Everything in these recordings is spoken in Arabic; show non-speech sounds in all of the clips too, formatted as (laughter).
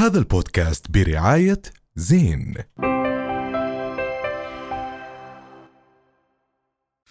هذا البودكاست برعاية زين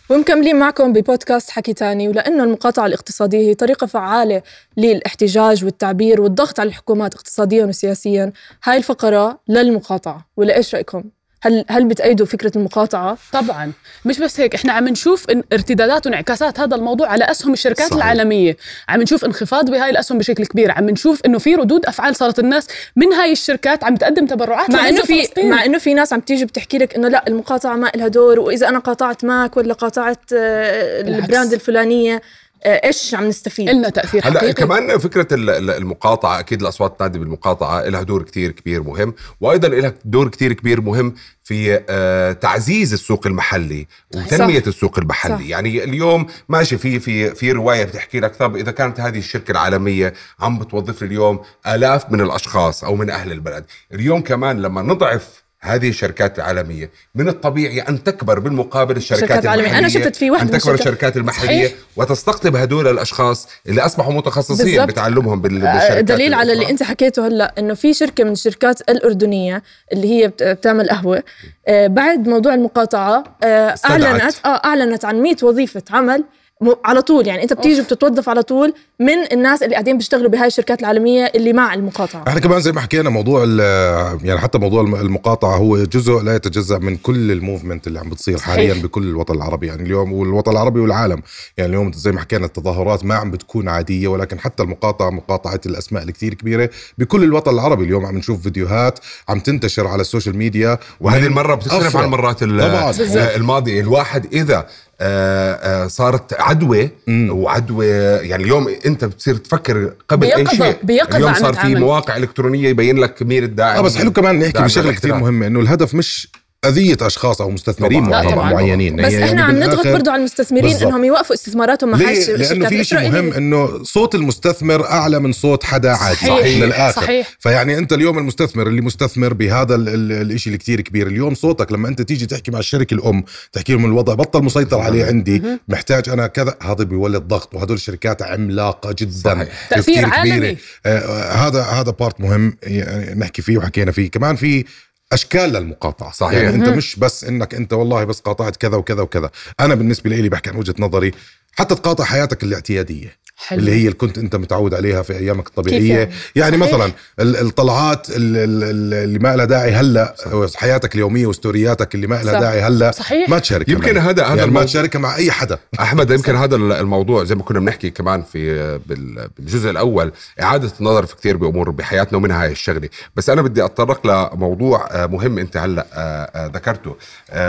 ومكملين معكم ببودكاست حكي تاني ولأنه المقاطعة الاقتصادية هي طريقة فعالة للاحتجاج والتعبير والضغط على الحكومات اقتصاديا وسياسيا هاي الفقرة للمقاطعة ولا إيش رأيكم؟ هل هل بتأيدوا فكرة المقاطعة؟ طبعا مش بس هيك إحنا عم نشوف إن ارتدادات وانعكاسات هذا الموضوع على أسهم الشركات صحيح. العالمية عم نشوف انخفاض بهاي الأسهم بشكل كبير عم نشوف إنه في ردود أفعال صارت الناس من هاي الشركات عم تقدم تبرعات مع إنه في فلسطين. مع إنه في ناس عم تيجي بتحكي لك إنه لا المقاطعة ما لها دور وإذا أنا قاطعت ماك ولا قاطعت آه،. ال brand الفلانية إيش عم نستفيد؟ إلنا تأثير هلا حقيقي كمان فكرة ال- ال- المقاطعة أكيد الأصوات تنادي بالمقاطعة لها دور كتير كبير مهم وأيضا لها دور كتير كبير مهم في آه، تعزيز السوق المحلي وتنمية صح. السوق المحلي صح. يعني اليوم ماشي في في في رواية بتحكي لك طب إذا كانت هذه الشركة العالمية عم بتوظف لي اليوم آلاف من الأشخاص أو من أهل البلد اليوم كمان لما نضعف هذه الشركات العالمية من الطبيعي أن تكبر بالمقابل الشركات العالمية. المحلية أنا شفت في واحدة أن من تكبر الشركات- الشركات المحلية صحيح. وتستقطب هدول الأشخاص اللي أصبحوا متخصصين بالضبط. بتعلمهم آه، بالشركات دليل على اللي. أنت حكيته هلأ إنه في شركة من الشركات الأردنية اللي هي بت- بتعمل قهوة آه، بعد موضوع المقاطعة آه،. اعلنت آه أعلنت عن 100 وظيفة عمل على طول يعني انت بتيجي بتتوظف على طول من الناس اللي قاعدين بيشتغلوا بهاي الشركات العالمية اللي مع المقاطعة إحنا كمان زي ما حكينا موضوع ال- يعني حتى موضوع الم- المقاطعة هو جزء لا يتجزأ من كل الموفمنت اللي عم بتصير صحيح. حاليا بكل الوطن العربي يعني اليوم والوطن العربي والعالم يعني اليوم زي ما حكينا التظاهرات ما عم بتكون عادية ولكن حتى المقاطعة مقاطعة الأسماء الكثير كبيرة بكل الوطن العربي اليوم عم نشوف فيديوهات عم تنتشر على ال social media وهذه من المرة بتختلف. عن المرات ال- طبعاً. آه، الواحد إذا صارت عدوى وعدوى يعني اليوم انت بتصير تفكر قبل أي بيقظة- شيء بيقظة اليوم صار في. مواقع إلكترونية يبين لك مين الداعم آه بس حلو كمان نحكي بشغلة كثير. مهمة إنه الهدف مش أذية أشخاص أو مستثمرين طبعاً. طبعاً. معينين بس هي إحنا يعني عم نضغط برضو على المستثمرين بالضبط. إنهم يوقفوا استثماراتهم مع؟ الشركات لأنه في شيء مهم إنه صوت المستثمر أعلى من صوت حدا عادي صحيح. للاخر صحيح. فيعني أنت اليوم المستثمر اللي مستثمر بهذا ال- ال- الإشي اللي كتير كبير اليوم صوتك لما أنت تيجي تحكي مع الشركة الأم تحكي لهم الوضع بطل مسيطر عليه عندي محتاج أنا كذا هذا بيولد ضغط وهدول الشركات عملاقة جدا صحيح. تأثير كتير عالمي. آه، آه، هذا هذا بارت مهم يعني نحكي فيه وحكينا فيه كمان في أشكال للمقاطعه صحيح. يعني أنت مش بس إنك أنت والله بس قاطعت كذا وكذا وكذا. أنا بالنسبة لي بحكي عن وجهة نظري حتى تقاطع حياتك الاعتيادية. حلو. اللي هي اللي كنت انت متعود عليها في أيامك كيف الطبيعيه يعني؟ يعني, صحيح. مثلا ال- الطلعات ال- ال- ال- اللي ما لها داعي هلأ حياتك اليومية وستورياتك اللي ما لها صح. داعي هلأ صحيح. ما تشاركها يمكن معي. هذا- هذا يعني ما الموضوع- تشاركها مع أي حدا أحمد (laughs) يمكن هذا الموضوع زي ما كنا بنحكي كمان في بال- بالجزء الأول إعادة النظر في كثير بأمور بحياتنا ومنها هاي الشغلة بس أنا بدي أتطرق لموضوع آه، مهم أنت هلأ آه، آه، ذكرته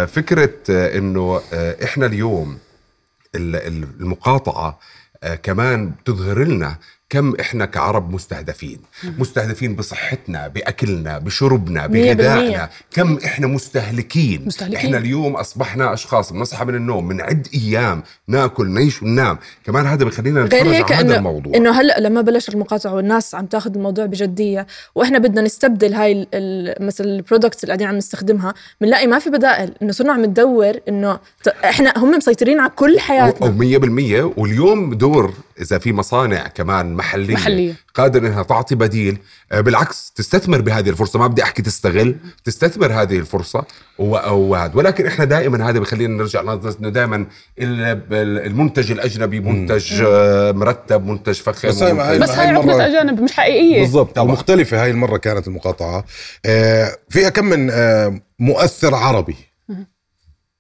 فكرة إنه إحنا اليوم ال- ال- المقاطعة كمان بتظهر لنا كم إحنا كعرب مستهدفين. مستهدفين بصحتنا بأكلنا بشربنا. بغذائنا. كم إحنا مستهلكين. مستهلكين. إحنا اليوم أصبحنا أشخاص بنصحى من النوم بنعد أيام ناكل نعيش وننام. كمان هذا بخلينا غير نتفرج هيك على هذا الموضوع. إنه هلأ لما بلش المقاطعة والناس عم تاخذ الموضوع بجدية وإحنا بدنا نستبدل هاي مثلا ال products اللي قاعدين عم نستخدمها بنلاقي ما في بدائل. إنه صرنا عم ندور إنه إحنا هم مسيطرين على كل حياتنا. 100% واليوم دور إذا في مصانع كمان محلية, محلية. قادر إنها تعطي بديل. آه، بالعكس تستثمر بهذه الفرصة. ما بدي أحكي تستغل تستثمر هذه الفرصة. وهذا ولكن إحنا دائما هذا بخلينا نرجع إنه دائما المنتج الأجنبي منتج آه، مرتب منتج فخم بس هاي- هاي- بس هاي مرة- أجانب مش حقيقية. بالضبط. طبعاً. ومختلفة هاي المرة كانت المقاطعة. آه، فيها كم من مؤثر عربي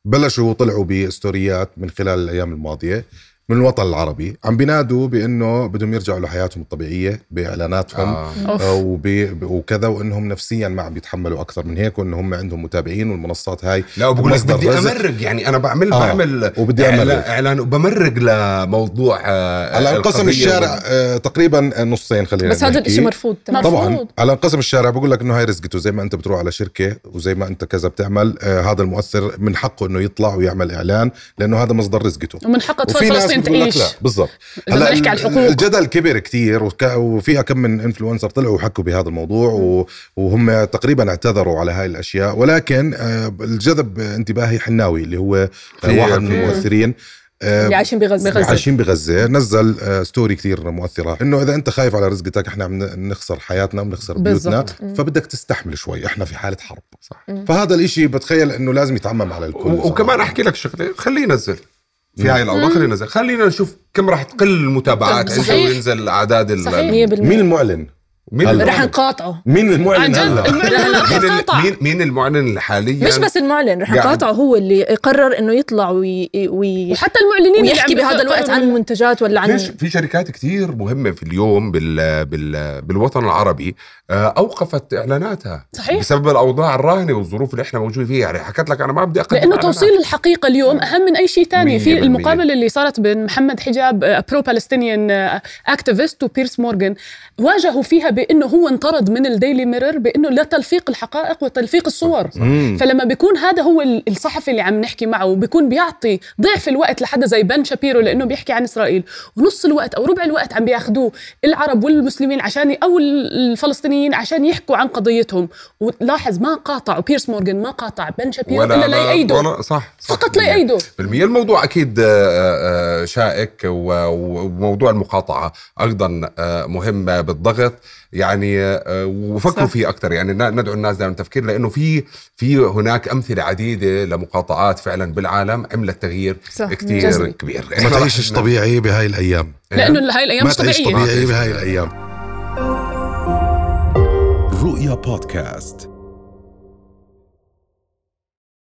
بلشوا طلعوا بستوريات من خلال الأيام الماضية. من الوطن العربي عم بينادوا بأنه بدهم يرجعوا لحياتهم الطبيعية بإعلاناتهم آه. آه. وب- وكذا وإنهم نفسيا ما عم بيتحملوا أكثر من هيك وان هم عندهم متابعين والمنصات هاي لا وبقول لك بدي رزق. أمرق يعني أنا بعمل آه، بعمل وبدي إعلان- أمرق. إعلان وبمرق لموضوع آه، على أنقسم الشارع وال- آه، تقريبا نصين خلينا بس هذا. الشيء مرفوض تماما مرفوض. طبعا على أنقسم الشارع بقول لك إنه هاي رزقته زي ما أنت بتروح على شركة وزي ما أنت كذا بتعمل آه هذا المؤثر من حقه إنه يطلع ويعمل إعلان لأنه هذا مصدر رزقته ومن حق أطفال وفي ناس فلسطين لك تعيش لا بالضبط. بدنا نحكي على ال- الحقوق. الجدل كبر كتير وك- وفيها كم من انفلونسر طلعوا وحكوا بهذا الموضوع و- وهم تقريبا اعتذروا على هاي الأشياء. ولكن آه، الجذب انتباهي حناوي اللي هو آه، في- واحد من الممثلين آه، اللي عايشين بغزة. بغزة. عايشين بغزة. نزل ستوري كتير مؤثرة إنه إذا أنت خايف على رزقتك إحنا عم نخسر حياتنا وبنخسر بيوتنا بالضبط. فبدك تستحمل شوي. إحنا في حالة حرب. صح. فهذا الإشي بتخيل إنه لازم يتعمم على الكل. وكمان أحكي لك شغلة خليه ينزل. في هاي الاوضاع خليه ينزل خلينا نشوف كم راح تقل المتابعات عنده صحيح. وينزل اعداد ال- صحيح. 100% مين المعلن؟ مين هلا. رح المعلن؟ نقاطعه مين عن المعلن جد هلا؟ المعلن مين مين مين المعلن حاليا مش بس المعلن رح. نقاطعه هو اللي قرر إنه يطلع وي... وي... وحتى المعلنين عم بهذا الوقت عن بيقرروا- منتجات ولا عن في شركات كتير مهمة في اليوم بال بال بالوطن العربي آه، أوقفت إعلاناتها صحيح. بسبب الأوضاع الراهنة والظروف اللي إحنا موجودين فيها يعني حكيت لك أنا ما بدي أقدم لأنه. توصيل الحقيقة اليوم أهم من أي شيء ثاني في. المقابلة اللي صارت بين محمد حجاب pro Palestinian activist وبيرس مورغان واجهوا فيها بأنه هو انطرد من الديلي ميرور بأنه لا تلفيق الحقائق وتلفيق الصور. مم. فلما بيكون هذا هو ال- الصحفي اللي عم نحكي معه وبيكون بيعطي ضعف الوقت لحدا زي بن شابيرو لأنه بيحكي عن إسرائيل ونص الوقت أو ربع الوقت عم بياخذوه العرب والمسلمين عشان أو الفلسطينيين عشان يحكوا عن قضيتهم. ولاحظ ما قاطع وبيرس مورغان ما قاطع بن شابيرو إلا ليأيده ولا صح, صح فقط ليأيده. بالمية. الموضوع أكيد آه، آه، شائك وموضوع المقاطعة أيضا آه، مهم بالضغط. يعني آه، وفكروا صح. فيه أكثر يعني ن- ندعو الناس دائما التفكير لأنه في في هناك أمثلة عديدة لمقاطعات فعلا بالعالم عملت تغيير صح، كتير جذري. كبير. ما تعيشش طبيعي بهاي الأيام. لأنه هاي الأيام ما مش تعيش طبيعية. طبيعي بهاي الأيام. رؤيا بودكاست.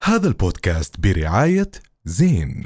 هذا البودكاست برعاية زين.